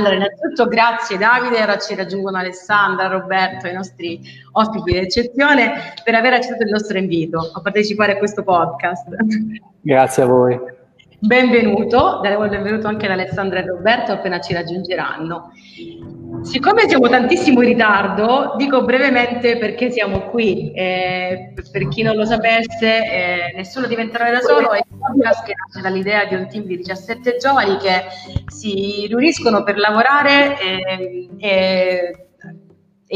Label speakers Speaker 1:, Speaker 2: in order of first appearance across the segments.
Speaker 1: Allora, innanzitutto grazie Davide, ora ci raggiungono Alessandra, Roberto, i nostri ospiti d'eccezione per aver accettato il nostro invito a partecipare a questo podcast.
Speaker 2: Grazie a voi.
Speaker 1: Benvenuto, daremo il benvenuto anche ad Alessandra e Roberto appena ci raggiungeranno. Siccome siamo tantissimo in ritardo, dico brevemente perché siamo qui. Eh, per chi non lo sapesse, eh, Nessuno diventerà da solo è un podcast che nasce dall'idea di un team di 17 giovani che si riuniscono per lavorare e, e,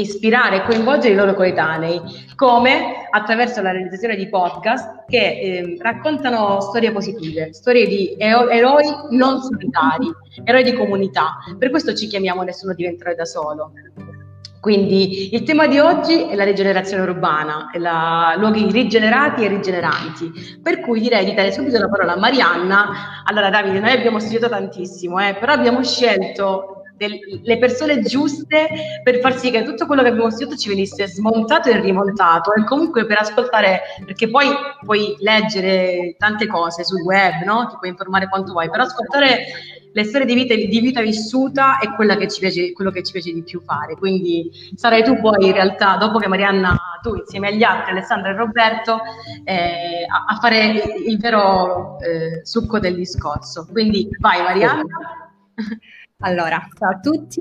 Speaker 1: ispirare e coinvolgere i loro coetanei, come attraverso la realizzazione di podcast che eh, raccontano storie positive, storie di eroi non solitari, eroi di comunità. Per questo ci chiamiamo Nessuno diventerà da solo. Quindi il tema di oggi è la rigenerazione urbana, la, luoghi rigenerati e rigeneranti. Per cui direi di dare subito la parola a Marianna. Allora Davide, noi abbiamo studiato tantissimo, eh, però abbiamo scelto del, le persone giuste per far sì che tutto quello che abbiamo studiato ci venisse smontato e rimontato e comunque per ascoltare, perché poi puoi leggere tante cose sul web, no? ti puoi informare quanto vuoi, però ascoltare le storie di vita, di vita vissuta è che piace, quello che ci piace di più fare. Quindi sarai tu poi in realtà, dopo che Marianna, tu insieme agli altri, Alessandra e Roberto, eh, a, a, fare il vero eh, succo del discorso. Quindi vai Marianna.
Speaker 3: Allora, ciao a tutti.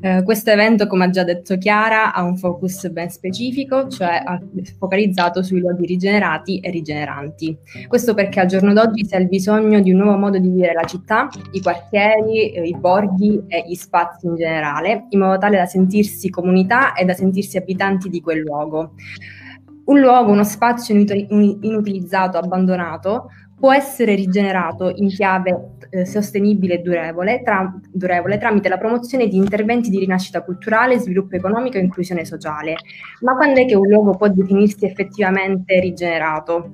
Speaker 3: Eh, questo evento, come ha già detto Chiara, ha un focus ben specifico, cioè focalizzato sui luoghi rigenerati e rigeneranti. Questo perché al giorno d'oggi ha il bisogno di un nuovo modo di vivere la città, i quartieri, eh, i borghi e gli spazi in generale, in modo tale da sentirsi comunità e da sentirsi abitanti di quel luogo. Un luogo, uno spazio inutilizzato, abbandonato, può essere rigenerato in chiave eh, sostenibile e durevole, tra, durevole, tramite la promozione di interventi di rinascita culturale, sviluppo economico e inclusione sociale. Ma quando è che un luogo può definirsi effettivamente rigenerato?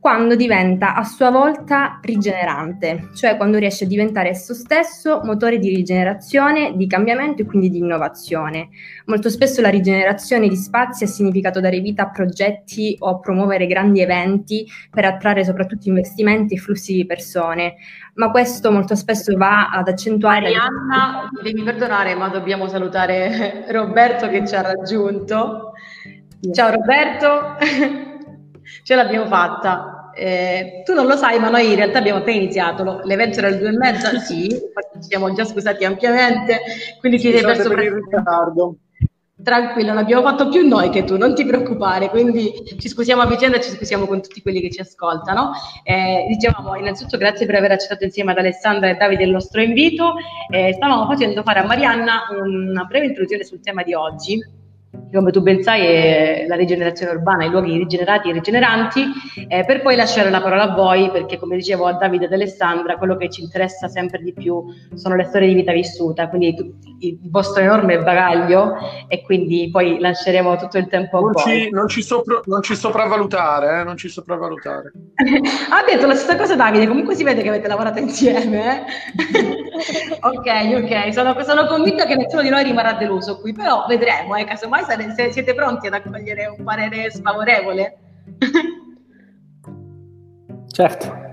Speaker 3: Quando diventa a sua volta rigenerante, cioè quando riesce a diventare esso stesso motore di rigenerazione, di cambiamento e quindi di innovazione. Molto spesso la rigenerazione di spazi ha significato dare vita a progetti o a promuovere grandi eventi per attrarre soprattutto investimenti e flussi di persone, ma questo molto spesso va ad accentuare...
Speaker 1: Marianna, la... devi perdonare, ma dobbiamo salutare Roberto che ci ha raggiunto. Ciao Roberto! ce l'abbiamo fatta. Eh, tu non lo sai, ma noi in realtà abbiamo appena iniziato. L'evento era alle due e mezza, sì, ci siamo già scusati ampiamente, quindi ti sei perso per il ritardo. Tranquillo, non abbiamo fatto più noi che tu, non ti preoccupare, quindi ci scusiamo a vicenda e ci scusiamo con tutti quelli che ci ascoltano. Eh, dicevamo innanzitutto grazie per aver accettato insieme ad Alessandra e Davide il nostro invito. Eh, stavamo facendo fare a Marianna una breve introduzione sul tema di oggi, come tu ben sai, è la rigenerazione urbana, i luoghi rigenerati e rigeneranti, eh, per poi lasciare la parola a voi, perché come dicevo a Davide ed Alessandra, quello che ci interessa sempre di più sono le storie di vita vissuta, quindi tu, il vostro enorme bagaglio e quindi poi lasceremo tutto il tempo a
Speaker 4: non
Speaker 1: voi.
Speaker 4: Ci, non, ci sopra, non ci sopravvalutare, eh? non ci sopravvalutare.
Speaker 1: ha detto la stessa cosa Davide, comunque si vede che avete lavorato insieme. Eh? ok, ok, sono, sono, convinta che nessuno di noi rimarrà deluso qui, però vedremo, eh, casomai se siete pronti ad accogliere un parere sfavorevole?
Speaker 2: certo.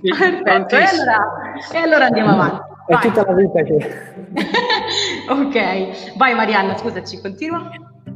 Speaker 1: Perfetto, e allora, e allora, andiamo avanti.
Speaker 2: È tutta la vita che...
Speaker 1: ok, vai Marianna, scusaci, continua.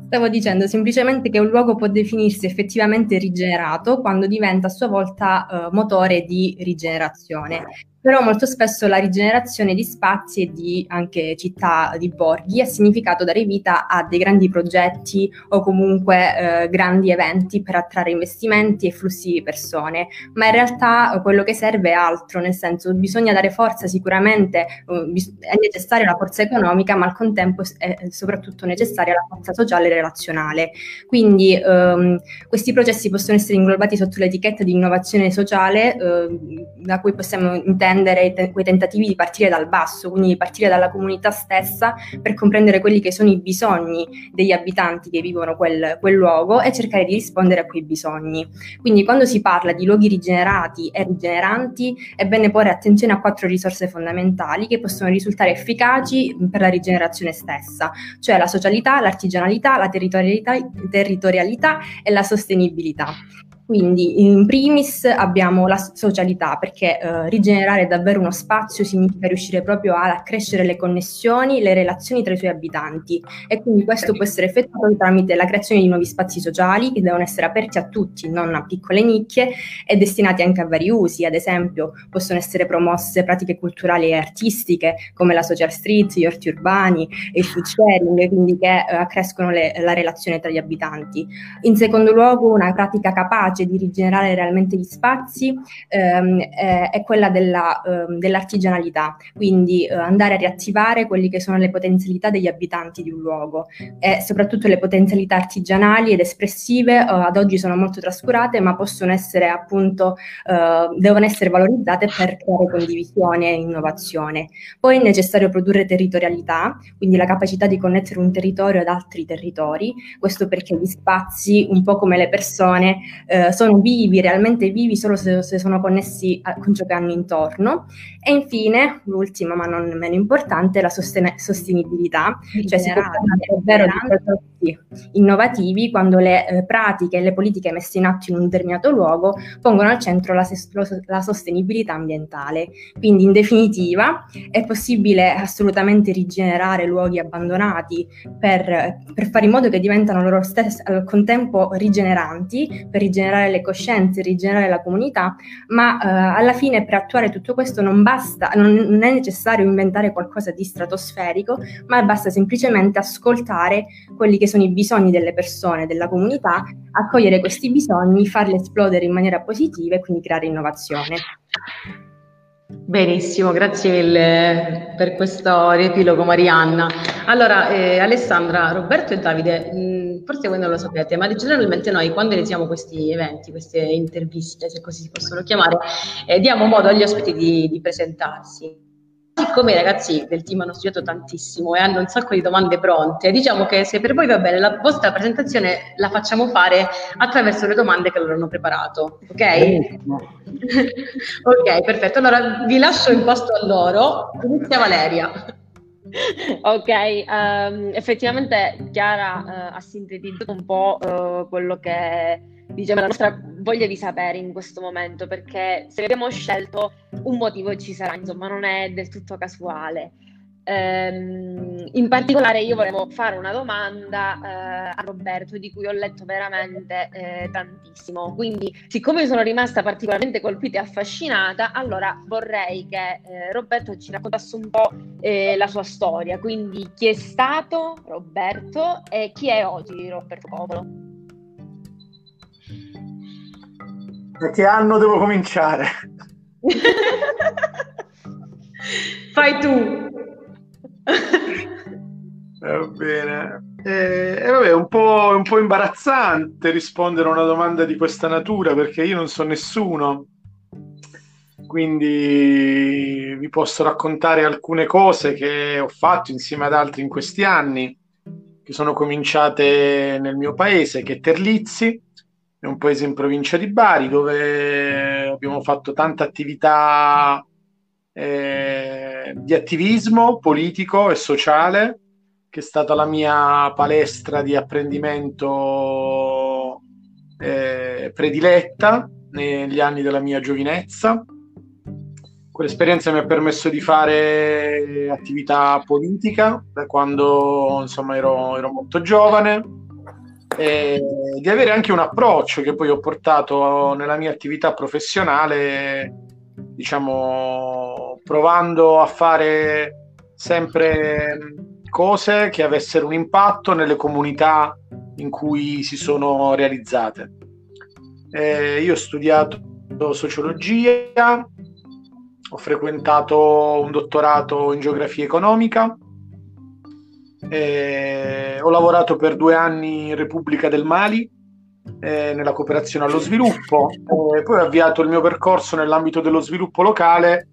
Speaker 3: Stavo dicendo semplicemente che un luogo può definirsi effettivamente rigenerato quando diventa a sua volta eh, motore di rigenerazione. Però molto spesso la rigenerazione di spazi e di anche città di borghi ha significato dare vita a dei grandi progetti o comunque eh, grandi eventi per attrarre investimenti e flussi di persone, ma in realtà eh, quello che serve è altro, nel senso bisogna dare forza sicuramente, eh, è necessaria la forza economica, ma al contempo è soprattutto necessaria la forza sociale e relazionale. Quindi ehm, questi processi possono essere inglobati sotto l'etichetta di innovazione sociale, eh, da cui possiamo intendere te- quei tentativi di partire dal basso, quindi di partire dalla comunità stessa per comprendere quelli che sono i bisogni degli abitanti che vivono quel, quel luogo e cercare di rispondere a quei bisogni. Quindi quando si parla di luoghi rigenerati e rigeneranti è bene porre attenzione a quattro risorse fondamentali che possono risultare efficaci per la rigenerazione stessa, cioè la socialità, l'artigianalità, la territorialità, territorialità e la sostenibilità. Quindi in primis abbiamo la socialità, perché eh, rigenerare davvero uno spazio significa riuscire proprio ad accrescere le connessioni, le relazioni tra i suoi abitanti e quindi questo può essere effettuato tramite la creazione di nuovi spazi sociali che devono essere aperti a tutti, non a piccole nicchie e destinati anche a vari usi, ad esempio possono essere promosse pratiche culturali e artistiche come la social street, gli orti urbani il food sharing, quindi che eh, accrescono le, la relazione tra gli abitanti. In secondo luogo una pratica capace capace di rigenerare realmente gli spazi ehm, è, è, quella della, ehm, dell'artigianalità, quindi eh, andare a riattivare quelle che sono le potenzialità degli abitanti di un luogo. E soprattutto le potenzialità artigianali ed espressive eh, ad oggi sono molto trascurate ma possono essere appunto, eh, devono essere valorizzate per creare condivisione e innovazione. Poi è necessario produrre territorialità, quindi la capacità di connettere un territorio ad altri territori, questo perché gli spazi, un po' come le persone, eh, sono vivi, realmente vivi solo se, se sono connessi a, con ciò che hanno intorno. E infine, l'ultima ma non meno importante, la sosten- sostenibilità, cioè si può parlare davvero di progetti innovativi quando le eh, pratiche e le politiche messe in atto in un determinato luogo pongono al centro la, la sostenibilità ambientale. Quindi in definitiva è possibile assolutamente rigenerare luoghi abbandonati per, per fare in modo che diventano loro stessi al contempo rigeneranti, per rigenerare le coscienze, rigenerare la comunità, ma eh, alla fine per attuare tutto questo non basta, non, non è necessario inventare qualcosa di stratosferico, ma basta semplicemente ascoltare quelli che sono i bisogni delle persone, della comunità, accogliere questi bisogni, farli esplodere in maniera positiva e quindi creare innovazione.
Speaker 1: Benissimo, grazie mille per questo riepilogo Marianna. Allora, eh, Alessandra, Roberto e Davide, mh, mm, forse voi non lo sapete, ma generalmente noi quando iniziamo questi eventi, queste interviste, se così si possono chiamare, eh, diamo modo agli ospiti di, di presentarsi siccome i ragazzi del team hanno studiato tantissimo e hanno un sacco di domande pronte, diciamo che se per voi va bene, la vostra presentazione la facciamo fare attraverso le domande che loro hanno preparato, ok? ok, perfetto. Allora vi lascio il posto a loro. Inizia Valeria.
Speaker 5: Ok, um, effettivamente Chiara uh, ha sintetizzato un po' uh, quello che diciamo, la nostra voglia di sapere in questo momento, perché se abbiamo scelto un motivo ci sarà, insomma, non è del tutto casuale. Ehm, in particolare io volevo fare una domanda eh, a Roberto di cui ho letto veramente eh, tantissimo, quindi siccome sono rimasta particolarmente colpita e affascinata, allora vorrei che eh, Roberto ci raccontasse un po' eh, la sua storia, quindi chi è stato Roberto e chi è oggi Roberto Copolo.
Speaker 4: Da che anno devo cominciare?
Speaker 1: Fai tu.
Speaker 4: Va bene. Eh, eh, vabbè, è un po', un po' imbarazzante rispondere a una domanda di questa natura perché io non so nessuno. Quindi vi posso raccontare alcune cose che ho fatto insieme ad altri in questi anni, che sono cominciate nel mio paese, che è Terlizzi, è un paese in provincia di Bari dove abbiamo fatto tanta attività eh, di attivismo politico e sociale, che è stata la mia palestra di apprendimento eh, prediletta negli anni della mia giovinezza. Quell'esperienza mi ha permesso di fare attività politica da quando insomma ero, ero molto giovane e di avere anche un approccio che poi ho portato nella mia attività professionale diciamo, provando a fare sempre cose che avessero un impatto nelle comunità in cui si sono realizzate. Eh, io ho studiato sociologia, ho frequentato un dottorato in geografia economica, eh, ho lavorato per due anni in Repubblica del Mali eh, nella cooperazione allo sviluppo, eh, poi ho avviato il mio percorso nell'ambito dello sviluppo locale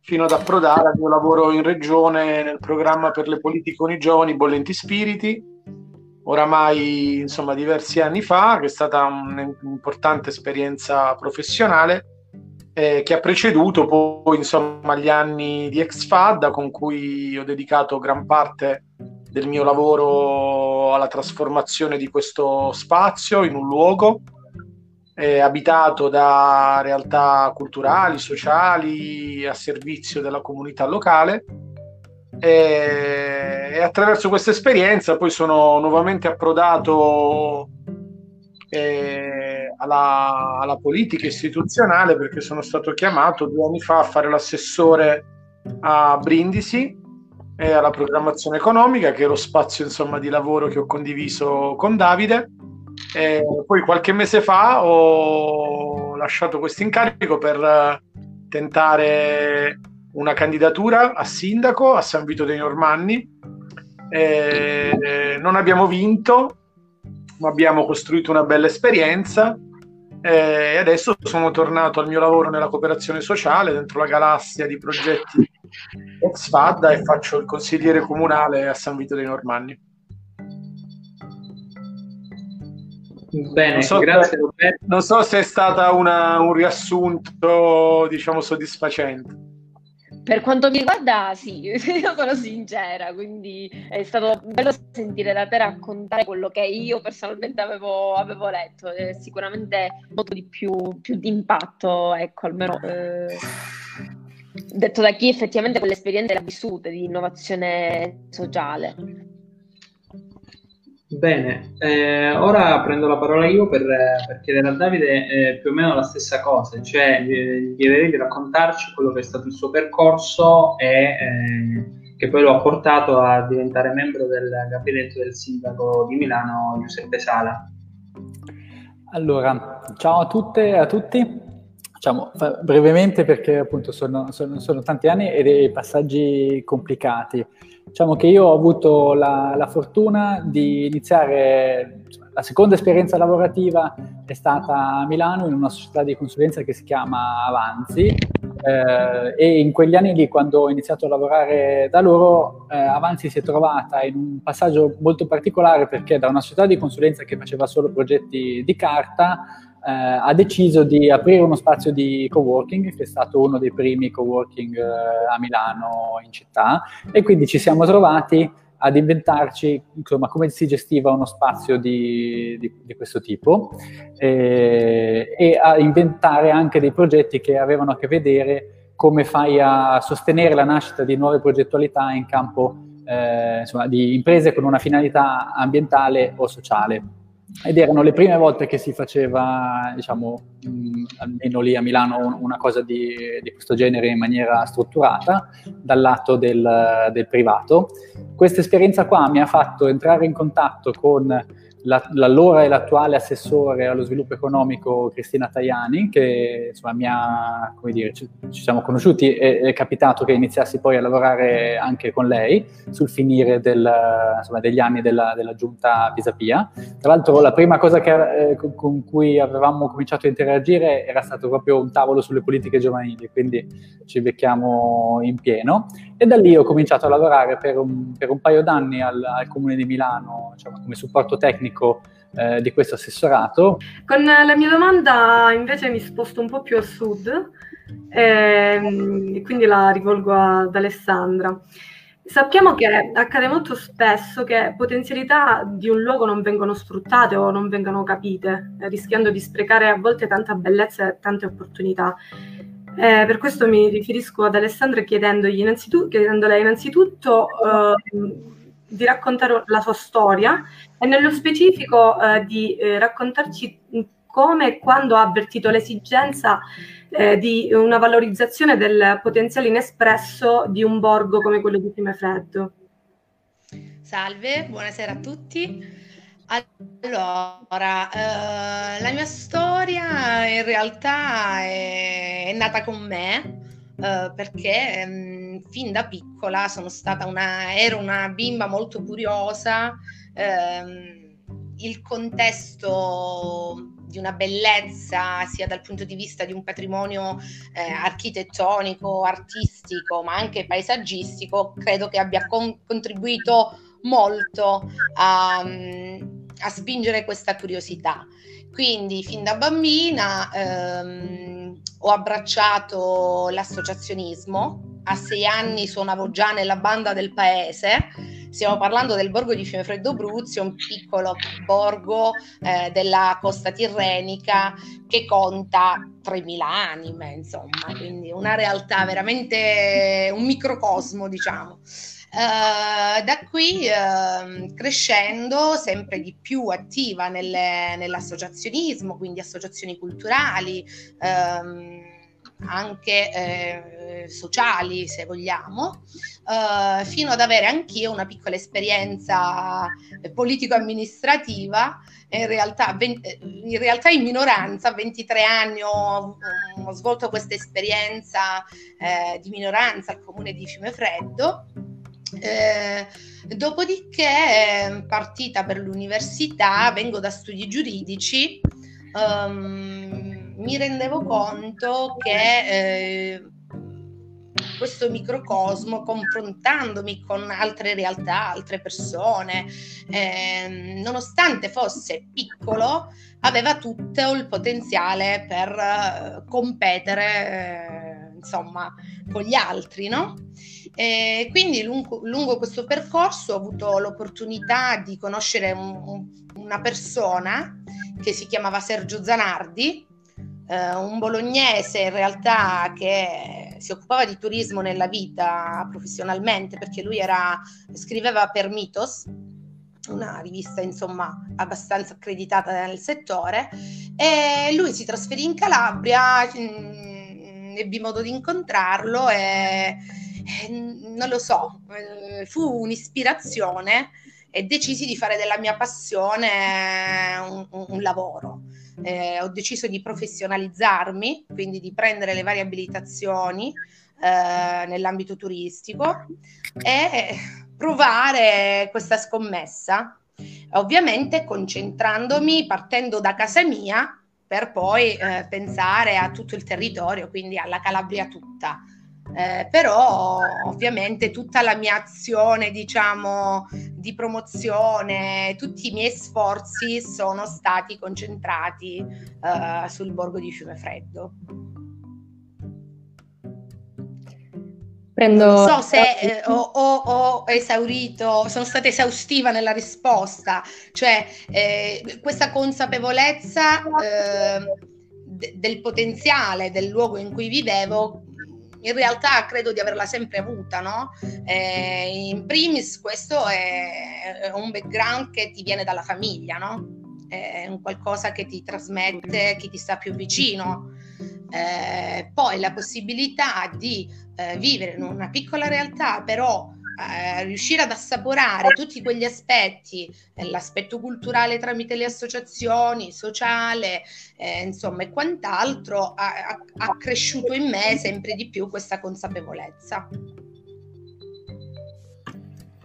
Speaker 4: fino ad approdare al mio lavoro in regione nel programma per le politiche con i giovani Bollenti Spiriti, oramai insomma diversi anni fa, che è stata un'importante esperienza professionale eh, che ha preceduto poi insomma gli anni di Exfad con cui ho dedicato gran parte del mio lavoro alla trasformazione di questo spazio in un luogo eh, abitato da realtà culturali, sociali, a servizio della comunità locale. E, e attraverso questa esperienza poi sono nuovamente approdato eh, alla, alla, politica istituzionale perché sono stato chiamato due anni fa a fare l'assessore a Brindisi e alla programmazione economica, che è lo spazio insomma, di lavoro che ho condiviso con Davide. E poi qualche mese fa ho lasciato questo incarico per tentare una candidatura a sindaco a San Vito dei Normanni. E non abbiamo vinto, ma abbiamo costruito una bella esperienza e adesso sono tornato al mio lavoro nella cooperazione sociale dentro la galassia di progetti ex FADA e faccio il consigliere comunale a San Vito dei Normanni.
Speaker 2: Bene,
Speaker 4: non so,
Speaker 2: grazie
Speaker 4: Roberto. Non so se è stata una, un riassunto, diciamo, soddisfacente.
Speaker 5: Per quanto mi riguarda, sì, io sono sincera, quindi è stato bello sentire da te raccontare quello che io personalmente avevo, avevo letto. È sicuramente molto di più, più di impatto, ecco, almeno eh, detto da chi effettivamente quell'esperienza l'ha vissuta di innovazione sociale.
Speaker 2: Bene, eh, ora prendo la parola io per, per chiedere a Davide eh, più o meno la stessa cosa, cioè gli chiederei di raccontarci quello che è stato il suo percorso e eh, che poi lo ha portato a diventare membro del gabinetto del sindaco di Milano Giuseppe Sala.
Speaker 6: Allora, ciao a tutte e a tutti. Diciamo, brevemente perché appunto sono, sono, sono, tanti anni e dei passaggi complicati. Diciamo che io ho avuto la, la fortuna di iniziare, la seconda esperienza lavorativa è stata a Milano in una società di consulenza che si chiama Avanzi eh, e in quegli anni lì quando ho iniziato a lavorare da loro eh, Avanzi si è trovata in un passaggio molto particolare perché da una società di consulenza che faceva solo progetti di carta eh, ha deciso di aprire uno spazio di coworking, che è stato uno dei primi coworking eh, a Milano in città, e quindi ci siamo trovati ad inventarci insomma, come si gestiva uno spazio di, di, di questo tipo. Eh, e a inventare anche dei progetti che avevano a che vedere come fai a sostenere la nascita di nuove progettualità in campo eh, insomma, di imprese con una finalità ambientale o sociale ed erano le prime volte che si faceva, diciamo, mh, almeno lì a Milano, una cosa di, di, questo genere in maniera strutturata dal lato del, del privato. Questa esperienza qua mi ha fatto entrare in contatto con la, l'allora e l'attuale assessore allo sviluppo economico Cristina Tajani, che insomma mi ha, come dire, ci, ci siamo conosciuti e è capitato che iniziassi poi a lavorare anche con lei sul finire del, insomma, degli anni della, della giunta Pisapia. Tra l'altro la prima cosa che, eh, con cui avevamo cominciato a interagire era stato proprio un tavolo sulle politiche giovanili, quindi ci becchiamo in pieno. E da lì ho cominciato a lavorare per un, per un paio d'anni al, al Comune di Milano diciamo, come supporto tecnico eh, di questo assessorato.
Speaker 7: Con la mia domanda invece mi sposto un po' più a sud ehm, e quindi la rivolgo ad Alessandra. Sappiamo che accade molto spesso che potenzialità di un luogo non vengono sfruttate o non vengono capite, rischiando di sprecare a volte tanta bellezza e tante opportunità. Eh, per questo mi riferisco ad Alessandra chiedendogli innanzitutto, chiedendole innanzitutto eh, di raccontare la sua storia e nello specifico eh, di eh, raccontarci come e quando ha avvertito l'esigenza eh, di una valorizzazione del potenziale inespresso di un borgo come quello di Fiumefreddo.
Speaker 8: Salve, buonasera a tutti. Allora, eh, la mia storia in realtà è, è nata con me eh, perché mh, fin da piccola sono stata una, ero una bimba molto curiosa. Ehm, il contesto di una bellezza sia dal punto di vista di un patrimonio eh, architettonico, artistico, ma anche paesaggistico, credo che abbia con- contribuito molto a, a, spingere questa curiosità. Quindi fin da bambina ehm, ho abbracciato l'associazionismo, a sei anni suonavo già nella banda del paese Stiamo parlando del borgo di Fiumefreddo Bruzio, un piccolo borgo eh, della costa tirrenica che conta 3.000 anime, insomma, quindi una realtà veramente un microcosmo, diciamo. Uh, da qui uh, crescendo sempre di più attiva nelle, nell'associazionismo, quindi associazioni culturali, uh, anche eh, sociali se vogliamo, eh, fino ad avere anch'io una piccola esperienza politico-amministrativa, in realtà, in realtà in minoranza, a 23 anni ho, ho svolto questa esperienza eh, di minoranza al comune di Fiumefreddo. Eh, dopodiché, partita per l'università, vengo da studi giuridici. Um, mi rendevo conto che eh, questo microcosmo, confrontandomi con altre realtà, altre persone, eh, nonostante fosse piccolo, aveva tutto il potenziale per eh, competere, eh, insomma, con gli altri, no? E quindi lungo, lungo, questo percorso ho avuto l'opportunità di conoscere un, una persona che si chiamava Sergio Zanardi, Uh, un bolognese in realtà che si occupava di turismo nella vita professionalmente perché lui era, scriveva per Mitos, una rivista insomma abbastanza accreditata nel settore e lui si trasferì in Calabria, mh, mm, ebbi modo di incontrarlo e, e non lo so, eh, fu un'ispirazione e decisi di fare della mia passione un, un, un lavoro eh, ho deciso di professionalizzarmi, quindi di prendere le varie abilitazioni eh, nell'ambito turistico e provare questa scommessa, ovviamente concentrandomi, partendo da casa mia, per poi eh, pensare a tutto il territorio, quindi alla Calabria tutta. Eh, però ovviamente tutta la mia azione, diciamo, di promozione, tutti i miei sforzi sono stati concentrati eh, sul borgo di Fiumefreddo. Prendo... Non so se eh, ho, ho, ho, esaurito, sono stata esaustiva nella risposta, cioè eh, questa consapevolezza eh, de- del potenziale del luogo in cui vivevo in realtà credo di averla sempre avuta, no? Eh, in primis questo è un background che ti viene dalla famiglia, no? È un qualcosa che ti trasmette chi ti sta più vicino. Eh, poi la possibilità di eh, vivere in una piccola realtà, però eh, riuscire ad assaporare tutti quegli aspetti, eh, l'aspetto culturale tramite le associazioni, sociale, eh, insomma, e quant'altro, ha, ha cresciuto in me sempre di più questa consapevolezza.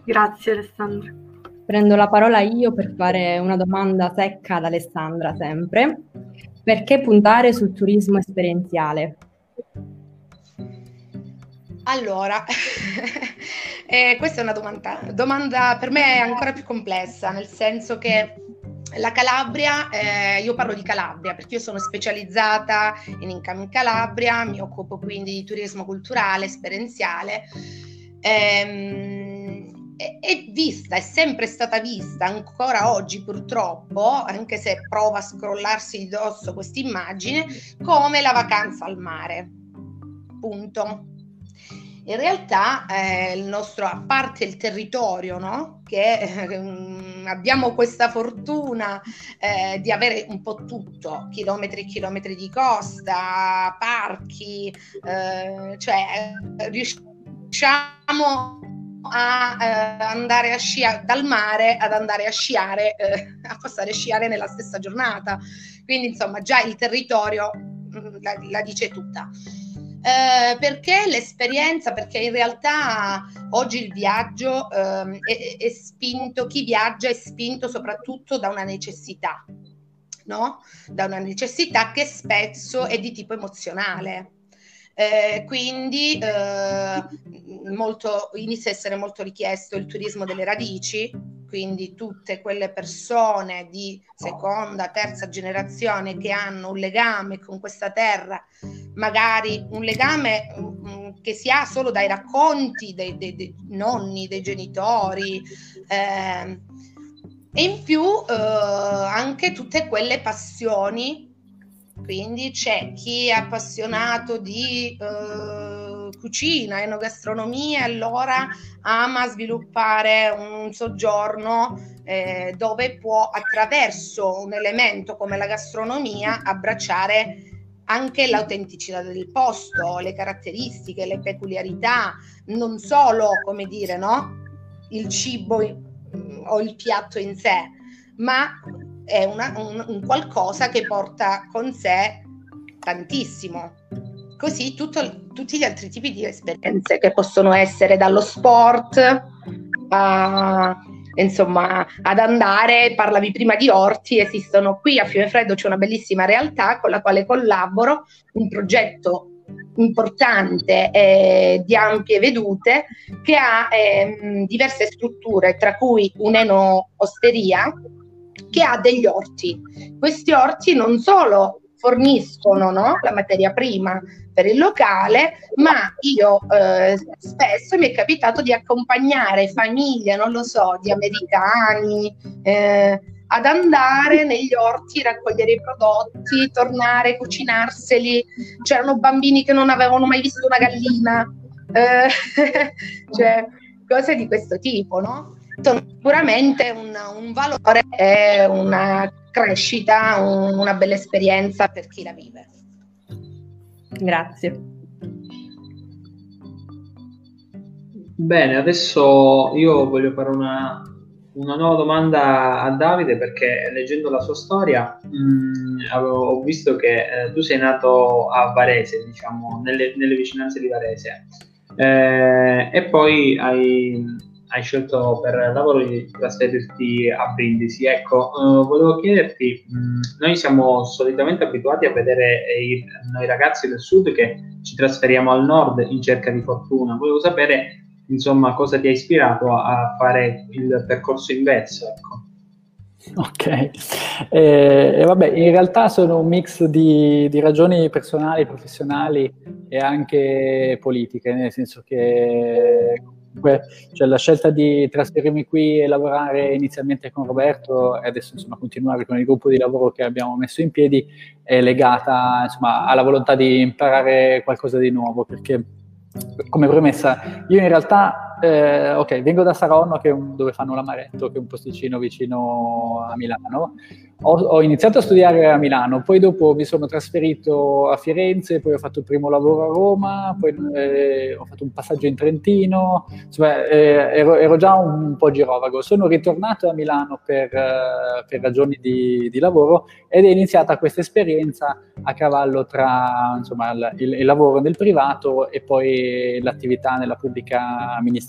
Speaker 7: Grazie Alessandra.
Speaker 3: Prendo la parola io per fare una domanda secca ad Alessandra sempre. Perché puntare sul turismo esperienziale?
Speaker 8: Allora, eh, questa è una domanda, domanda per me ancora più complessa, nel senso che la Calabria, eh, io parlo di Calabria perché io sono specializzata in Income in Calabria, mi occupo quindi di turismo culturale, esperienziale. Ehm, è vista, è sempre stata vista ancora oggi purtroppo, anche se prova a scrollarsi di dosso questa immagine, come la vacanza al mare. Punto in realtà eh, il nostro, a parte il territorio, no? che eh, abbiamo questa fortuna eh, di avere un po' tutto, chilometri e chilometri di costa, parchi, eh, cioè riusciamo a eh, andare a sciare dal mare ad andare a sciare, eh, a passare a sciare nella stessa giornata. Quindi insomma già il territorio mm, la, la dice tutta. Eh, perché l'esperienza? Perché in realtà oggi il viaggio eh, è, è, spinto, chi viaggia è spinto soprattutto da una necessità, no? Da una necessità che spesso è di tipo emozionale. Eh, quindi eh, molto, inizia a essere molto richiesto il turismo delle radici, quindi tutte quelle persone di seconda, terza generazione che hanno un legame con questa terra, magari un legame um, che si ha solo dai racconti dei, dei, dei nonni, dei genitori. Eh, e in più eh, anche tutte quelle passioni quindi c'è chi è appassionato di eh, cucina, enogastronomia, allora ama sviluppare un soggiorno eh, dove può attraverso un elemento come la gastronomia abbracciare anche l'autenticità del posto, le caratteristiche, le peculiarità, non solo, come dire, no? il cibo o il piatto in sé, ma è una, un, un, qualcosa che porta con sé tantissimo. Così tutto, tutti gli altri tipi di esperienze che possono essere dallo sport a, insomma, ad andare, parlavi prima di orti, esistono qui a Fiumefreddo c'è una bellissima realtà con la quale collaboro, un progetto importante eh, di ampie vedute che ha eh, diverse strutture, tra cui un'eno-osteria che ha degli orti. Questi orti non solo forniscono no, la materia prima per il locale, ma io eh, spesso mi è capitato di accompagnare famiglie, non lo so, di americani, eh, ad andare negli orti, raccogliere i prodotti, tornare, cucinarseli. C'erano bambini che non avevano mai visto una gallina, eh, cioè cose di questo tipo, no? Sicuramente un, un valore e una crescita, un, una bella esperienza per chi la vive.
Speaker 3: Grazie.
Speaker 2: Bene, adesso io voglio fare una, una nuova domanda a Davide perché leggendo la sua storia mh, mm, avevo, ho visto che eh, tu sei nato a Varese, diciamo, nelle, nelle vicinanze di Varese, eh, e poi hai, hai scelto per lavoro di trasferirti a Brindisi. Ecco, uh, volevo chiederti, mh, mm, noi siamo solitamente abituati a vedere i, noi ragazzi del sud che ci trasferiamo al nord in cerca di fortuna. Volevo sapere, insomma, cosa ti ha ispirato a, a fare il percorso inverso, ecco.
Speaker 6: Ok, eh, e vabbè, in realtà sono un mix di, di, ragioni personali, professionali e anche politiche, nel senso che comunque cioè, la scelta di trasferirmi qui e lavorare inizialmente con Roberto e adesso insomma continuare con il gruppo di lavoro che abbiamo messo in piedi è legata insomma, alla volontà di imparare qualcosa di nuovo perché come premessa io in realtà eh, ok vengo da Saronno un, dove fanno l'amaretto che è un posticino vicino a Milano ho, ho, iniziato a studiare a Milano, poi dopo mi sono trasferito a Firenze, poi ho fatto il primo lavoro a Roma, poi eh, ho fatto un passaggio in Trentino, insomma eh, ero, ero, già un, un, po' girovago. Sono ritornato a Milano per, uh, per ragioni di, di, lavoro ed è iniziata questa esperienza a cavallo tra insomma, il, il lavoro nel privato e poi l'attività nella pubblica amministrazione.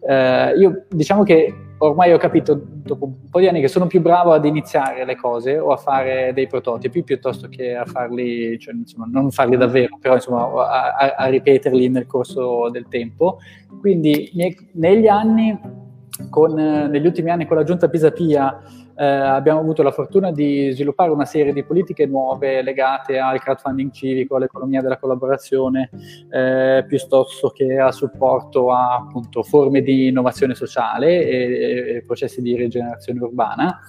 Speaker 6: Uh, io diciamo che ormai ho capito dopo un po' di anni che sono più bravo ad iniziare le cose o a fare dei prototipi piuttosto che a farli, cioè, insomma, non farli davvero, però insomma, a, a, ripeterli nel corso del tempo. Quindi negli anni, con, negli ultimi anni con la giunta Pisapia eh, abbiamo avuto la fortuna di sviluppare una serie di politiche nuove legate al crowdfunding civico, all'economia della collaborazione, eh, piuttosto che a supporto a appunto, forme di innovazione sociale e, e processi di rigenerazione urbana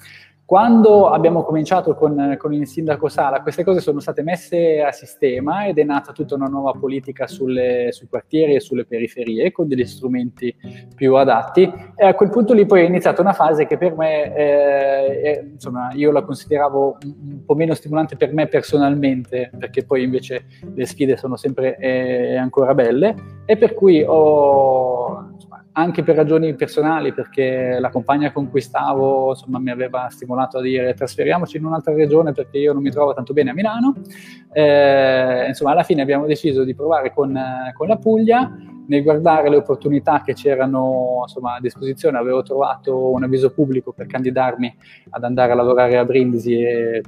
Speaker 6: Quando abbiamo cominciato con, con, il sindaco Sala, queste cose sono state messe a sistema ed è nata tutta una nuova politica sulle, sui quartieri e sulle periferie con degli strumenti più adatti. E a quel punto lì poi è iniziata una fase che per me, eh, è, insomma, io la consideravo un po' meno stimolante per me personalmente, perché poi invece le sfide sono sempre eh, ancora belle. E per cui ho anche per ragioni personali, perché la compagna con cui stavo insomma, mi aveva stimolato a dire trasferiamoci in un'altra regione perché io non mi trovo tanto bene a Milano. Eh, insomma, alla fine abbiamo deciso di provare con, con, la Puglia. Nel guardare le opportunità che c'erano insomma, a disposizione, avevo trovato un avviso pubblico per candidarmi ad andare a lavorare a Brindisi e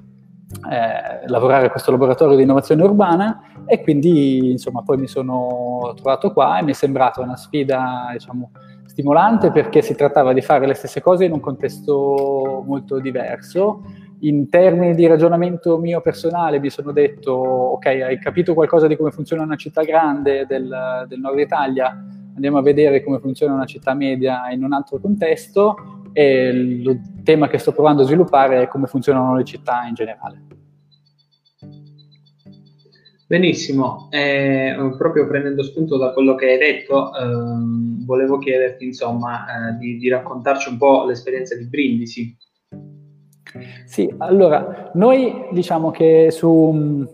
Speaker 6: eh, lavorare a questo laboratorio di innovazione urbana e quindi insomma poi mi sono trovato qua e mi è sembrata una sfida diciamo stimolante perché si trattava di fare le stesse cose in un contesto molto diverso. In termini di ragionamento mio personale mi sono detto ok hai capito qualcosa di come funziona una città grande del, del nord Italia, andiamo a vedere come funziona una città media in un altro contesto e il tema che sto provando a sviluppare è come funzionano le città in generale.
Speaker 2: Benissimo, eh, proprio prendendo spunto da quello che hai detto, ehm, volevo chiederti insomma eh, di, di, raccontarci un po' l'esperienza di Brindisi.
Speaker 6: Sì, allora, noi diciamo che su,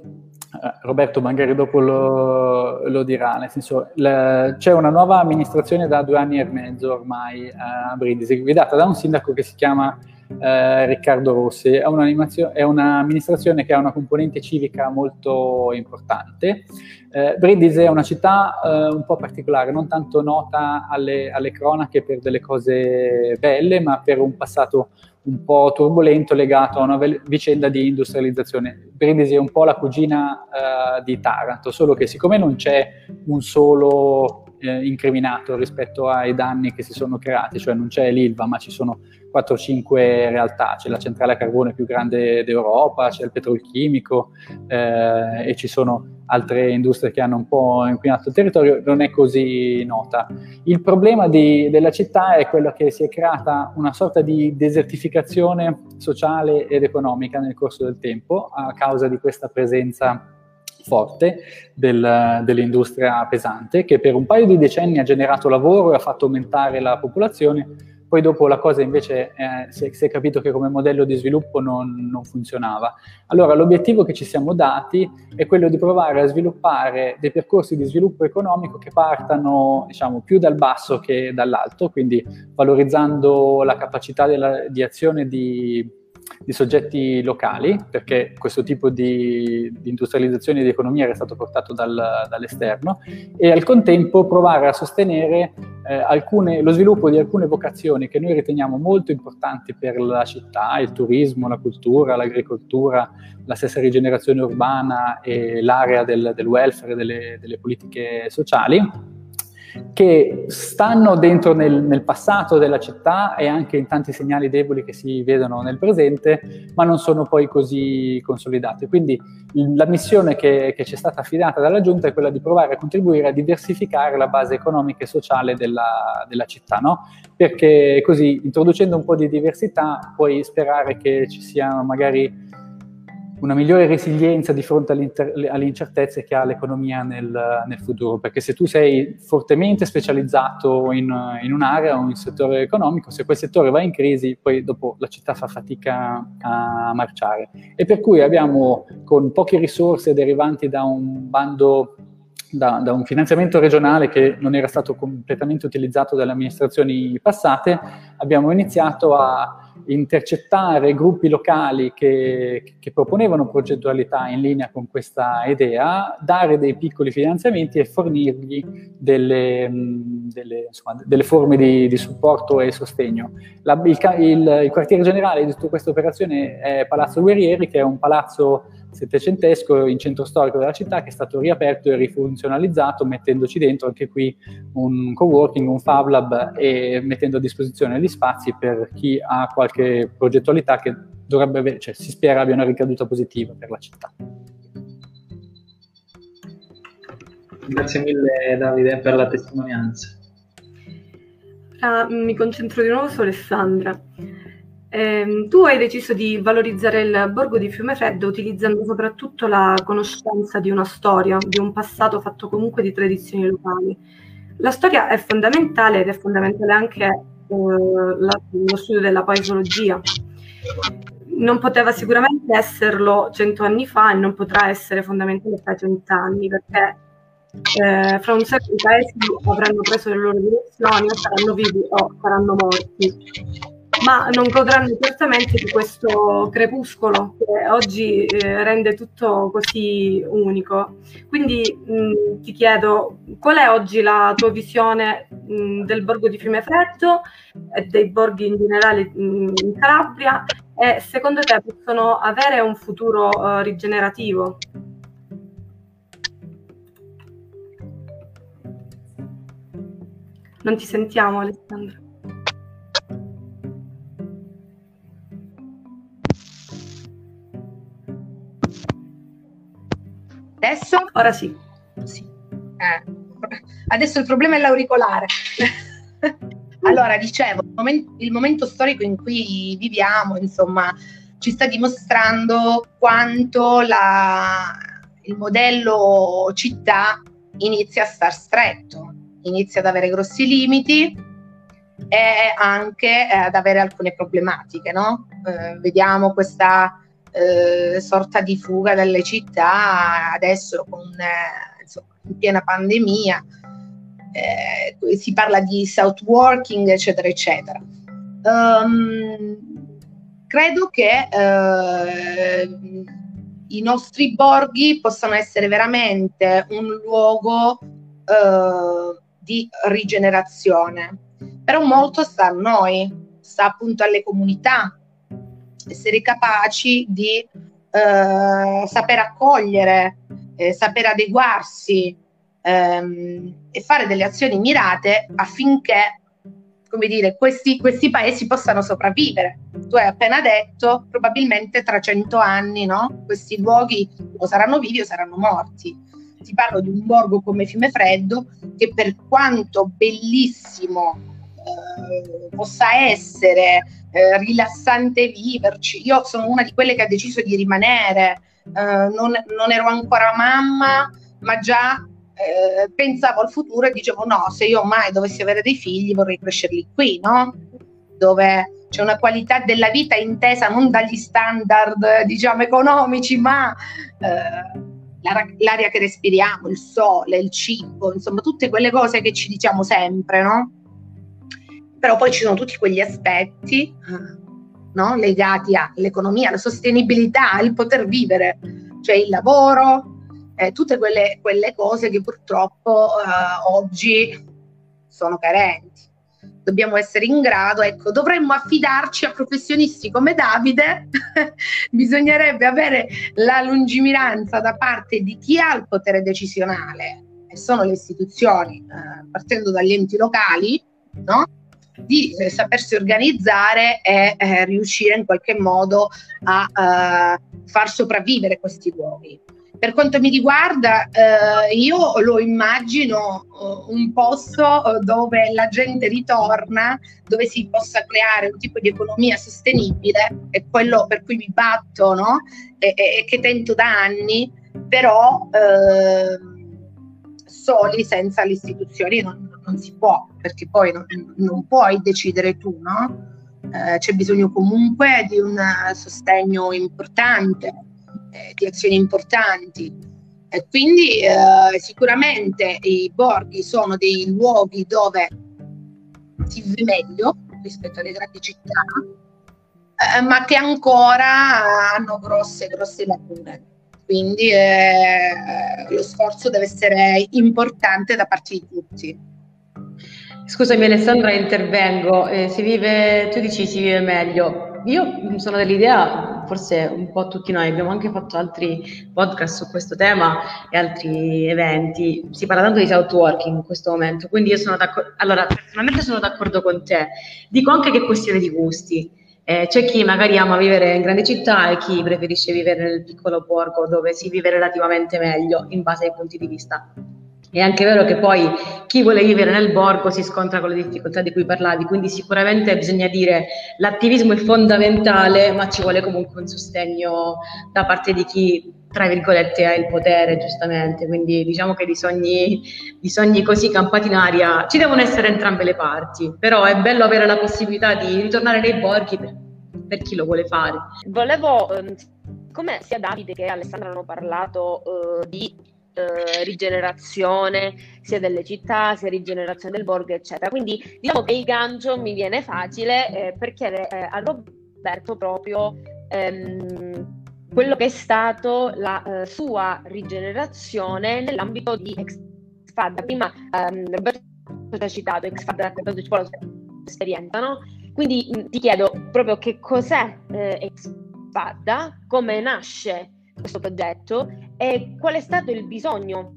Speaker 6: Roberto magari dopo lo, lo dirà, nel senso le, c'è una nuova amministrazione da due anni e mezzo ormai eh, a Brindisi, guidata da un sindaco che si chiama eh, Riccardo Rossi, è, è un'amministrazione che ha una componente civica molto importante. Eh, Brindisi è una città eh, un po' particolare, non tanto nota alle, alle cronache per delle cose belle, ma per un passato un po' turbolento legato a una vicenda di industrializzazione. Brindisi è un po' la cugina uh, di Taranto, solo che siccome non c'è un solo eh, incriminato rispetto ai danni che si sono creati, cioè non c'è l'ILVA, ma ci sono 4-5 realtà, c'è la centrale a carbone più grande d'Europa, c'è il petrolchimico eh, e ci sono altre industrie che hanno un po' inquinato il territorio, non è così nota. Il problema di, della città è quello che si è creata una sorta di desertificazione sociale ed economica nel corso del tempo a causa di questa presenza forte del, dell'industria pesante che per un paio di decenni ha generato lavoro e ha fatto aumentare la popolazione poi dopo la cosa invece eh, si, è, si, è, capito che come modello di sviluppo non, non, funzionava. Allora l'obiettivo che ci siamo dati è quello di provare a sviluppare dei percorsi di sviluppo economico che partano diciamo, più dal basso che dall'alto, quindi valorizzando la capacità della, di azione di di soggetti locali, perché questo tipo di, di industrializzazione e di economia era stato portato dal, dall'esterno, e al contempo provare a sostenere eh, alcune, lo sviluppo di alcune vocazioni che noi riteniamo molto importanti per la città, il turismo, la cultura, l'agricoltura, la stessa rigenerazione urbana e l'area del, del welfare, delle, delle politiche sociali che stanno dentro nel, nel, passato della città e anche in tanti segnali deboli che si vedono nel presente, ma non sono poi così consolidati. Quindi la missione che, che ci è stata affidata dalla Giunta è quella di provare a contribuire a diversificare la base economica e sociale della, della città, no? perché così introducendo un po' di diversità puoi sperare che ci sia magari una migliore resilienza di fronte alle incertezze che ha l'economia nel, nel, futuro, perché se tu sei fortemente specializzato in, in, un'area o in un settore economico, se quel settore va in crisi, poi dopo la città fa fatica a marciare. E per cui abbiamo, con poche risorse derivanti da un bando da, da, un finanziamento regionale che non era stato completamente utilizzato dalle amministrazioni passate, abbiamo iniziato a intercettare gruppi locali che, che, proponevano progettualità in linea con questa idea, dare dei piccoli finanziamenti e fornirgli delle, delle, insomma, delle forme di, di, supporto e sostegno. La, il, il, il quartiere generale di tutta questa operazione è Palazzo Guerrieri, che è un palazzo settecentesco in centro storico della città che è stato riaperto e rifunzionalizzato mettendoci dentro anche qui un co-working, un Fab Lab e mettendo a disposizione gli spazi per chi ha qualche progettualità che dovrebbe avere, cioè si spera abbia una ricaduta positiva per la città.
Speaker 2: Grazie mille Davide per la testimonianza.
Speaker 7: Uh, mi concentro di nuovo su Alessandra. Ehm, tu hai deciso di valorizzare il borgo di Fiumefreddo utilizzando soprattutto la conoscenza di una storia, di un passato fatto comunque di tradizioni locali. La storia è fondamentale ed è fondamentale anche eh, la, lo studio della paesologia. Non poteva sicuramente esserlo cento anni fa e non potrà essere fondamentale tra cent'anni perché eh, fra un secolo i paesi avranno preso le loro direzioni o saranno vivi o saranno morti ma non godranno certamente di questo crepuscolo che oggi eh, rende tutto così unico. Quindi mh, ti chiedo qual è oggi la tua visione mh, del borgo di Fiumefreddo e dei borghi in generale mh, in Calabria e secondo te possono avere un futuro uh, rigenerativo? Non ti sentiamo Alessandra.
Speaker 8: Adesso?
Speaker 7: Ora sì.
Speaker 8: sì. Eh. Adesso il problema è l'auricolare. allora, dicevo, il momento, il momento storico in cui viviamo, insomma, ci sta dimostrando quanto la, il modello città inizia a star stretto, inizia ad avere grossi limiti e anche ad avere alcune problematiche, no? Eh, vediamo questa eh, sorta di fuga dalle città adesso con, eh, insomma, in piena pandemia. Eh, si parla di south working, eccetera, eccetera. Um, credo che eh, i nostri borghi possano essere veramente un luogo eh, di rigenerazione, però molto sta a noi, sta appunto alle comunità, essere capaci di eh, saper accogliere, eh, saper adeguarsi ehm, e fare delle azioni mirate affinché come dire, questi, questi, paesi possano sopravvivere. Tu hai appena detto, probabilmente tra cento anni, no? questi luoghi o saranno vivi o saranno morti. Ti parlo di un borgo come Fiumefreddo che per quanto bellissimo eh, possa essere, eh, rilassante viverci. Io sono una di quelle che ha deciso di rimanere, eh, non, non, ero ancora mamma, ma già eh, pensavo al futuro e dicevo no, se io mai dovessi avere dei figli vorrei crescerli qui, no? Dove c'è una qualità della vita intesa non dagli standard, diciamo, economici, ma eh, l'aria che respiriamo, il sole, il cibo, insomma, tutte quelle cose che ci diciamo sempre, no? Però poi ci sono tutti quegli aspetti no? legati all'economia, alla sostenibilità, al poter vivere, cioè il lavoro, eh, tutte quelle, quelle, cose che purtroppo eh, oggi sono carenti. Dobbiamo essere in grado, ecco, dovremmo affidarci a professionisti come Davide, bisognerebbe avere la lungimiranza da parte di chi ha il potere decisionale, e sono le istituzioni, eh, partendo dagli enti locali, no? Di eh, sapersi organizzare e eh, riuscire in qualche modo a eh, far sopravvivere questi luoghi. Per quanto mi riguarda, eh, io lo immagino uh, un posto dove la gente ritorna, dove si possa creare un tipo di economia sostenibile, è quello per cui mi batto no? e, e, che tento da anni, però soli senza le istituzioni non, non si può, perché poi non, non puoi decidere tu, no? Eh, c'è bisogno comunque di un sostegno importante, eh, di azioni importanti. E quindi eh, sicuramente i borghi sono dei luoghi dove si vive meglio rispetto alle grandi città, eh, ma che ancora hanno grosse, grosse lacune quindi eh, lo sforzo deve essere importante da parte di tutti.
Speaker 1: Scusami Alessandra, intervengo. Eh, si vive, tu dici si vive meglio. Io sono dell'idea, forse un po' tutti noi, abbiamo anche fatto altri podcast su questo tema e altri eventi. Si parla tanto di south working in questo momento, quindi io sono d'accordo. Allora, personalmente sono d'accordo con te. Dico anche che è questione di gusti. Eh, c'è chi magari ama vivere in grande città e chi preferisce vivere nel piccolo borgo dove si vive relativamente meglio in base ai punti di vista. È anche vero che poi chi vuole vivere nel borgo si scontra con le difficoltà di cui parlavi, quindi sicuramente bisogna dire l'attivismo è fondamentale, ma ci vuole comunque un sostegno da parte di chi, tra virgolette, ha il potere, giustamente. Quindi diciamo che di sogni, di sogni così campati in aria ci devono essere entrambe le parti, però è bello avere la possibilità di ritornare nei borghi per, per chi lo vuole fare.
Speaker 5: Volevo, ehm, come sia Davide che Alessandra hanno parlato uh, di eh, rigenerazione sia delle città, sia rigenerazione del borgo, eccetera. Quindi diciamo che il gancio mi viene facile eh, per chiedere eh, a Roberto proprio ehm, quello che è stato la eh, sua rigenerazione nell'ambito di Exfad. Prima ehm, Roberto ci ha citato Exfad ha raccontato la sua esperienza, no? Quindi mh, ti chiedo proprio che cos'è eh, Exfad, come nasce questo progetto e qual è stato il bisogno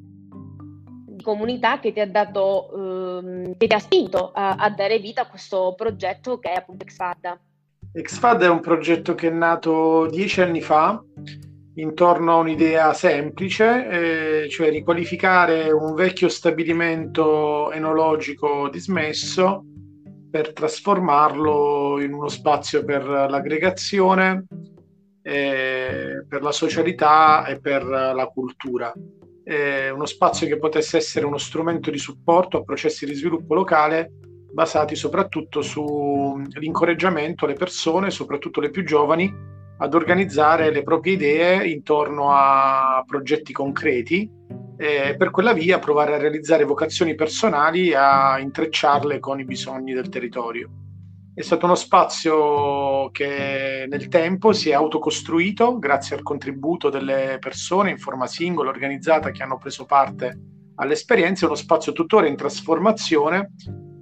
Speaker 5: di comunità che ti ha dato, ehm, che ti ha spinto a, a, dare vita a questo progetto che è appunto Exfad.
Speaker 4: Exfad è un progetto che è nato dieci anni fa intorno a un'idea semplice, eh, cioè riqualificare un vecchio stabilimento enologico dismesso per trasformarlo in uno spazio per l'aggregazione eh, per la socialità e per la cultura. Eh, uno spazio che potesse essere uno strumento di supporto a processi di sviluppo locale basati soprattutto sull'incoraggiamento alle persone, soprattutto le più giovani, ad organizzare le proprie idee intorno a progetti concreti e per quella via provare a realizzare vocazioni personali e a intrecciarle con i bisogni del territorio. È stato uno spazio che nel tempo si è autocostruito grazie al contributo delle persone in forma singola, organizzata, che hanno preso parte all'esperienza. È uno spazio tuttora in trasformazione,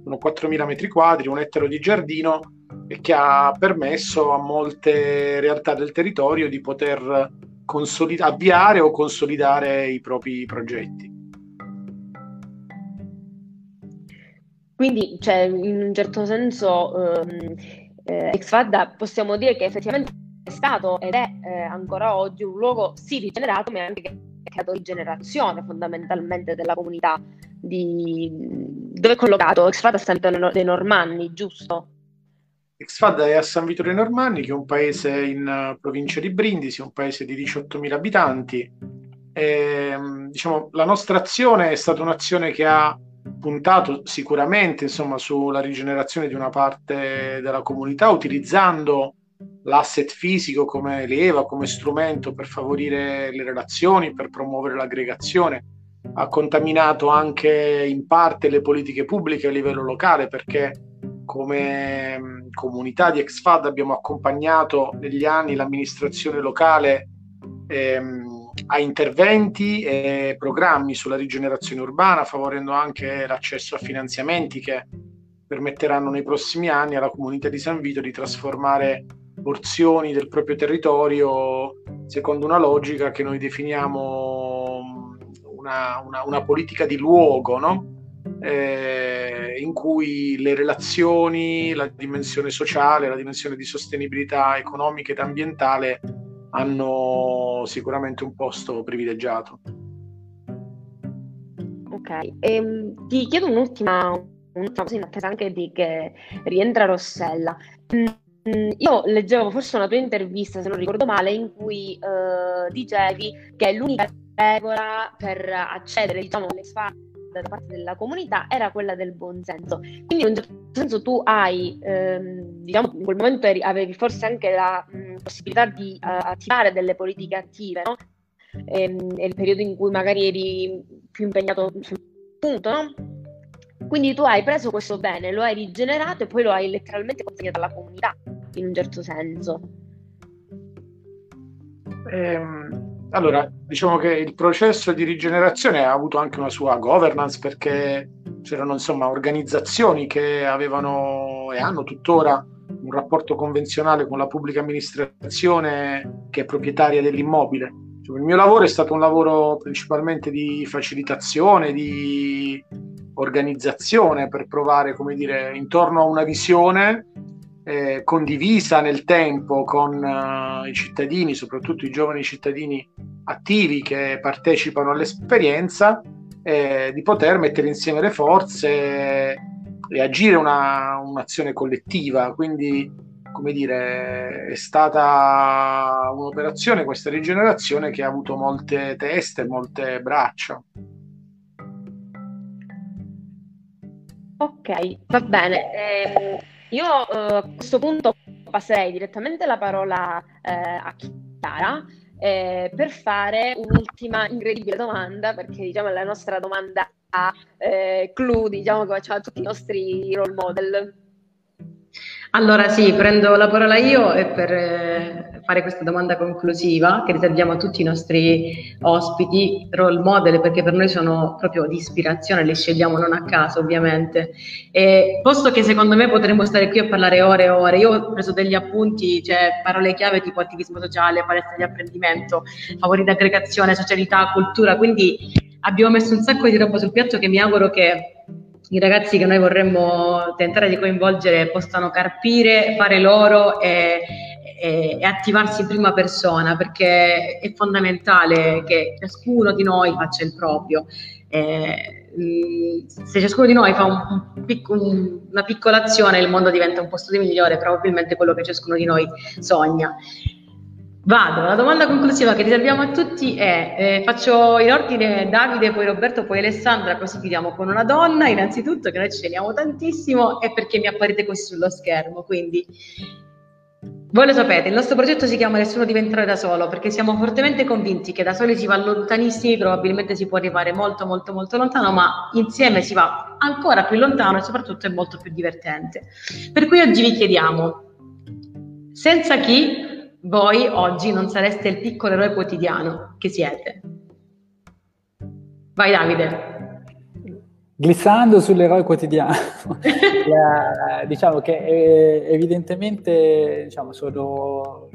Speaker 4: sono 4.000 metri quadri, un ettaro di giardino e che ha permesso a molte realtà del territorio di poter consolida- avviare o consolidare i propri progetti.
Speaker 5: Quindi, cioè, in un certo senso, ehm, eh, Exfadda possiamo dire che effettivamente è stato ed è eh, ancora oggi un luogo sì rigenerato, ma anche creato rigenerazione fondamentalmente della comunità di... dove è collocato? Exfadda sta dei Normanni, giusto?
Speaker 4: Exfadda è a San Vito dei Normanni, che è un paese in uh, provincia di Brindisi, un paese di 18.000 abitanti. E, ehm, diciamo, la nostra azione è stata un'azione che ha puntato sicuramente insomma, sulla rigenerazione di una parte della comunità utilizzando l'asset fisico come leva, come strumento per favorire le relazioni, per promuovere l'aggregazione. Ha contaminato anche in parte le politiche pubbliche a livello locale perché come comunità di Exfad abbiamo accompagnato negli anni l'amministrazione locale ehm, a interventi e programmi sulla rigenerazione urbana, favorendo anche l'accesso a finanziamenti che permetteranno nei prossimi anni alla comunità di San Vito di trasformare porzioni del proprio territorio secondo una logica che noi definiamo una, una, una politica di luogo, no? eh, in cui le relazioni, la dimensione sociale, la dimensione di sostenibilità economica ed ambientale hanno sicuramente un posto privilegiato.
Speaker 5: Ok, e, ehm, ti chiedo un'ultima, un'ultima cosa in attesa anche di che rientra Rossella. Mm, io leggevo forse una tua intervista, se non ricordo male, in cui uh, dicevi che l'unica regola per accedere diciamo, alle sfide da parte della comunità era quella del buonsenso. Quindi in un certo senso tu hai, ehm, diciamo, in quel momento eri, avevi forse anche la mh, possibilità di uh, attivare delle politiche attive, no? E, ehm, è il periodo in cui magari eri più impegnato sul punto, no? Quindi tu hai preso questo bene, lo hai rigenerato e poi lo hai letteralmente consegnato alla comunità, in un certo senso.
Speaker 4: Ehm, allora, diciamo che il processo di rigenerazione ha avuto anche una sua governance perché c'erano insomma organizzazioni che avevano e hanno tuttora un rapporto convenzionale con la pubblica amministrazione che è proprietaria dell'immobile. Cioè, il mio lavoro è stato un lavoro principalmente di facilitazione, di organizzazione per provare, come dire, intorno a una visione eh, condivisa nel tempo con uh, i cittadini, soprattutto i giovani cittadini attivi che partecipano all'esperienza, eh, di poter mettere insieme le forze e agire una, un'azione collettiva. Quindi, come dire, è stata un'operazione, questa rigenerazione, che ha avuto molte teste, molte braccia.
Speaker 5: Ok, va bene. Eh, io eh, a questo punto passerei direttamente la parola eh, a Chiara eh, per fare un'ultima incredibile domanda, perché diciamo è la nostra domanda a eh, clou, diciamo che facciamo a tutti i nostri role model.
Speaker 1: Allora sì, prendo la parola io e per eh, fare questa domanda conclusiva che riserviamo a tutti i nostri ospiti, role model, perché per noi sono proprio di ispirazione, li scegliamo non a caso ovviamente. E posto che secondo me potremmo stare qui a parlare ore e ore, io ho preso degli appunti, cioè parole chiave tipo attivismo sociale, palestra di apprendimento, favori di aggregazione, socialità, cultura, quindi abbiamo messo un sacco di roba sul piatto che mi auguro che i ragazzi che noi vorremmo tentare di coinvolgere possano carpire, fare loro e, e, e, attivarsi in prima persona perché è fondamentale che ciascuno di noi faccia il proprio. Eh, se ciascuno di noi fa un, un una piccola azione il mondo diventa un posto di migliore, probabilmente quello che ciascuno di noi sogna. Vado, la domanda conclusiva che riserviamo a tutti è, eh, faccio in ordine Davide, poi Roberto, poi Alessandra, così chiudiamo con una donna, innanzitutto che noi ci teniamo tantissimo e perché mi apparite così sullo schermo, quindi voi lo sapete, il nostro progetto si chiama Nessuno diventerà da solo perché siamo fortemente convinti che da soli si va lontanissimi, probabilmente si può arrivare molto molto molto lontano, ma insieme si va ancora più lontano e soprattutto è molto più divertente. Per cui oggi vi chiediamo, senza chi voi oggi non sareste il piccolo eroe quotidiano che siete. Vai Davide.
Speaker 6: Glissando sull'eroe quotidiano, La, diciamo che eh, evidentemente diciamo, sono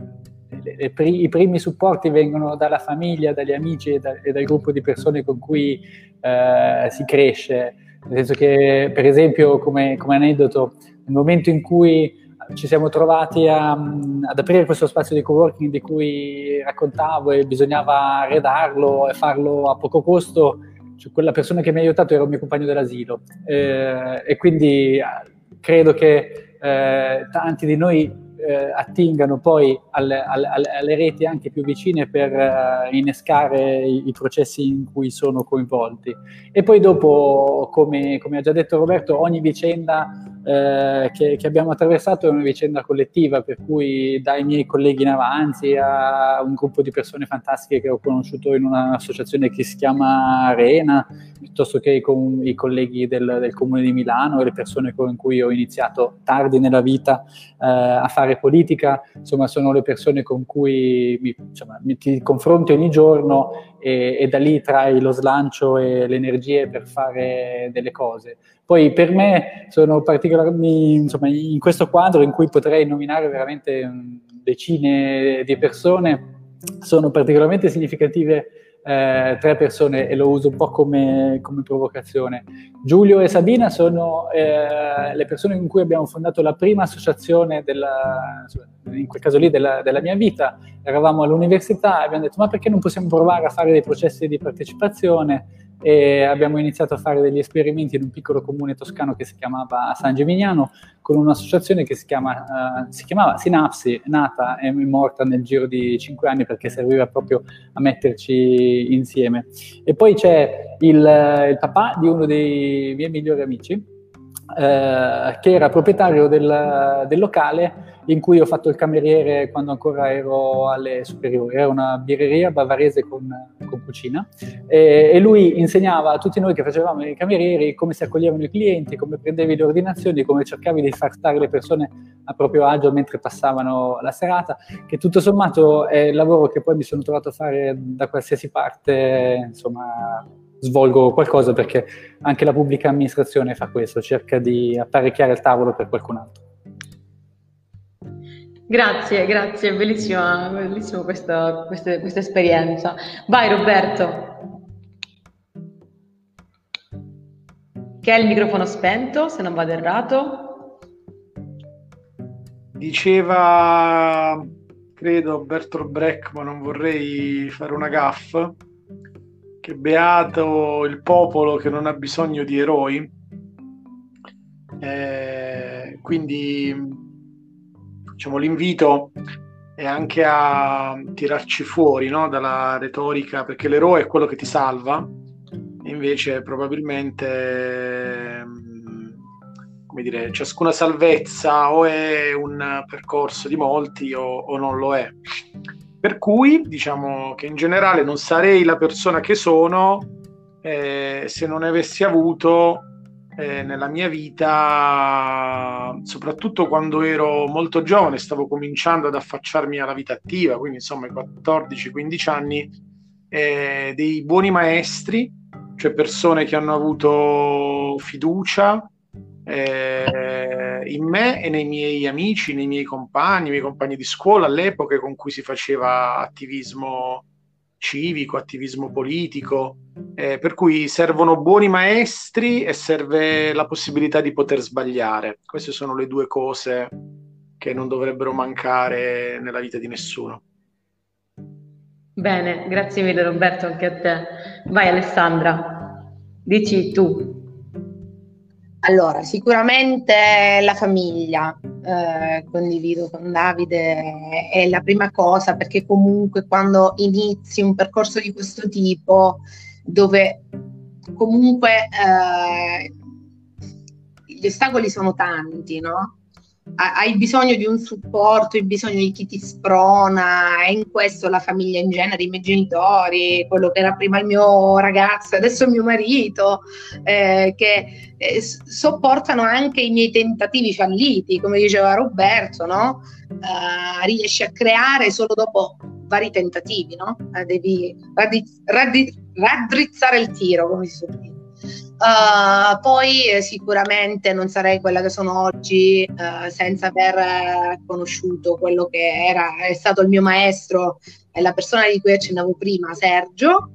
Speaker 6: i primi supporti vengono dalla famiglia, dagli amici e, da, e dal gruppo di persone con cui eh, si cresce. Nel senso che, per esempio, come, come aneddoto, nel momento in cui ci siamo trovati a, ad aprire questo spazio di coworking di cui raccontavo e bisognava arredarlo e farlo a poco costo. Cioè, quella persona che mi ha aiutato era un mio compagno dell'asilo eh, e quindi credo che eh, tanti di noi eh, attingano poi alle, alle, alle, reti anche più vicine per eh, innescare i, i, processi in cui sono coinvolti. E poi dopo, come, come ha già detto Roberto, ogni vicenda eh, che, che, abbiamo attraversato è una vicenda collettiva, per cui dai miei colleghi in avanti a un gruppo di persone fantastiche che ho conosciuto in un'associazione che si chiama Arena, piuttosto che con i colleghi del, del Comune di Milano e le persone con cui ho iniziato tardi nella vita eh, a fare politica, insomma sono le persone con cui mi, insomma, mi ti confronti ogni giorno e, e da lì trai lo slancio e le energie per fare delle cose. Poi per me sono particolarmente, insomma, in questo quadro in cui potrei nominare veramente decine di persone, sono particolarmente significative eh, tre persone e lo uso un po' come, come provocazione. Giulio e Sabina sono eh, le persone con cui abbiamo fondato la prima associazione, della, in quel caso lì, della, della mia vita. Eravamo all'università e abbiamo detto ma perché non possiamo provare a fare dei processi di partecipazione? E abbiamo iniziato a fare degli esperimenti in un piccolo comune toscano che si chiamava San Gimignano con un'associazione che si, chiama, uh, si chiamava Sinapsi, nata e morta nel giro di cinque anni perché serviva proprio a metterci insieme. E poi c'è il, il papà di uno dei miei migliori amici, eh, che era proprietario del, del, locale in cui ho fatto il cameriere quando ancora ero alle superiori. Era una birreria bavarese con, con cucina e, e, lui insegnava a tutti noi che facevamo i camerieri come si accoglievano i clienti, come prendevi le ordinazioni, come cercavi di far stare le persone a proprio agio mentre passavano la serata, che tutto sommato è il lavoro che poi mi sono trovato a fare da qualsiasi parte, insomma svolgo qualcosa perché anche la pubblica amministrazione fa questo, cerca di apparecchiare il tavolo per qualcun altro.
Speaker 1: Grazie, grazie, bellissima, bellissima questa, questa, questa esperienza. Vai Roberto. Che è il microfono spento, se non vado errato.
Speaker 4: Diceva, credo, Bertolt Brecht, ma non vorrei fare una gaffa, che beato il popolo che non ha bisogno di eroi. Eh, quindi diciamo, l'invito è anche a tirarci fuori no, dalla retorica, perché l'eroe è quello che ti salva, e invece probabilmente come dire, ciascuna salvezza o è un percorso di molti o, o non lo è. Per cui diciamo che in generale non sarei la persona che sono eh, se non avessi avuto eh, nella mia vita, soprattutto quando ero molto giovane, stavo cominciando ad affacciarmi alla vita attiva, quindi insomma 14-15 anni, eh, dei buoni maestri, cioè persone che hanno avuto fiducia, eh, in me e nei miei amici, nei miei compagni, i miei compagni di scuola all'epoca con cui si faceva attivismo civico, attivismo politico, eh, per cui servono buoni maestri e serve la possibilità di poter sbagliare. Queste sono le due cose che non dovrebbero mancare nella vita di nessuno.
Speaker 1: Bene, grazie mille Roberto, anche a te. Vai Alessandra, dici tu.
Speaker 8: Allora, sicuramente la famiglia, eh, condivido con Davide, è la prima cosa perché comunque quando inizi un percorso di questo tipo, dove comunque eh, gli ostacoli sono tanti, no? Hai bisogno di un supporto, hai bisogno di chi ti sprona, e in questo la famiglia in genere, i miei genitori, quello che era prima il mio ragazzo, adesso mio marito, eh, che eh, sopportano anche i miei tentativi falliti, come diceva Roberto, no? Eh, riesci a creare solo dopo vari tentativi, no? Eh, devi raddriz- raddriz- raddrizzare il tiro, come si suol dire. Uh, poi eh, sicuramente non sarei quella che sono oggi uh, senza aver conosciuto quello che era, è stato il mio maestro e la persona di cui accennavo prima, Sergio.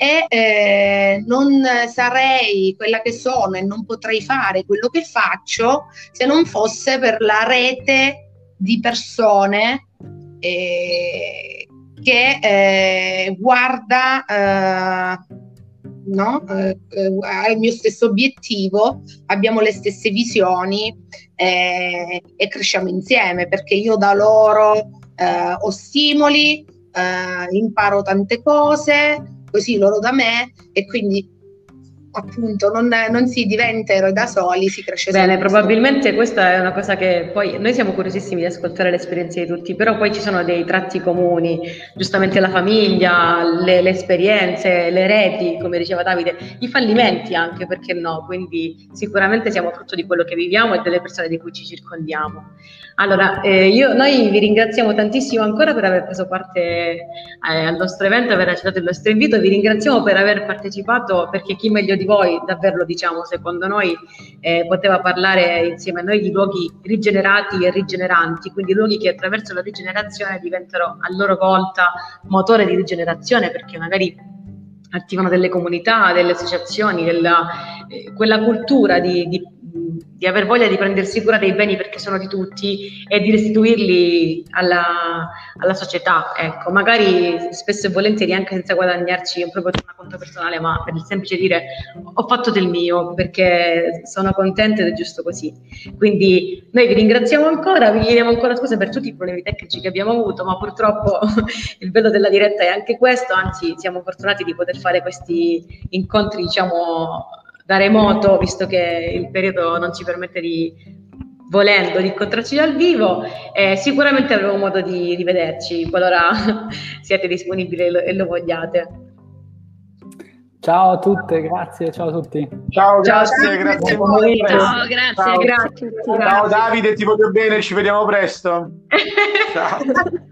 Speaker 8: E eh, non sarei quella che sono e non potrei fare quello che faccio se non fosse per la rete di persone eh, che eh, guarda no? eh, ha il mio stesso obiettivo, abbiamo le stesse visioni eh, e cresciamo insieme perché io da loro eh, ho stimoli, eh, imparo tante cose, così loro da me e quindi appunto non, non, si diventa eroi da soli, si cresce
Speaker 1: Bene, probabilmente questa è una cosa che poi noi siamo curiosissimi di ascoltare le esperienze di tutti, però poi ci sono dei tratti comuni, giustamente la famiglia, le, le esperienze, le reti, come diceva Davide, i fallimenti anche, perché no? Quindi sicuramente siamo frutto di quello che viviamo e delle persone di cui ci circondiamo. Allora, eh, io, noi vi ringraziamo tantissimo ancora per aver preso parte eh, al nostro evento, aver accettato il nostro invito, vi ringraziamo per aver partecipato perché chi meglio di voi, davvero lo diciamo, secondo noi eh, poteva parlare insieme a noi di luoghi rigenerati e rigeneranti, quindi luoghi che attraverso la rigenerazione diventano a loro volta motore di rigenerazione perché magari attivano delle comunità, delle associazioni, della, eh, quella cultura di, di di aver voglia di prendersi cura dei beni perché sono di tutti e di restituirli alla, alla società. Ecco, magari spesso e volentieri anche senza guadagnarci un proprio conto personale, ma per il semplice dire ho fatto del mio perché sono contenta ed è giusto così. Quindi noi vi ringraziamo ancora, vi chiediamo ancora scusa per tutti i problemi tecnici che abbiamo avuto, ma purtroppo il bello della diretta è anche questo, anzi siamo fortunati di poter fare questi incontri, diciamo, da remoto, visto che il periodo non ci permette di, volendo, di incontrarci dal vivo. Eh, sicuramente avremo modo di rivederci qualora siete disponibili e lo, e lo vogliate.
Speaker 6: Ciao a tutte, grazie, ciao a tutti.
Speaker 4: Ciao, grazie, ciao, grazie.
Speaker 5: Ciao, grazie,
Speaker 4: ciao.
Speaker 5: grazie.
Speaker 4: Ciao Davide, ti voglio bene, ci vediamo presto. ciao.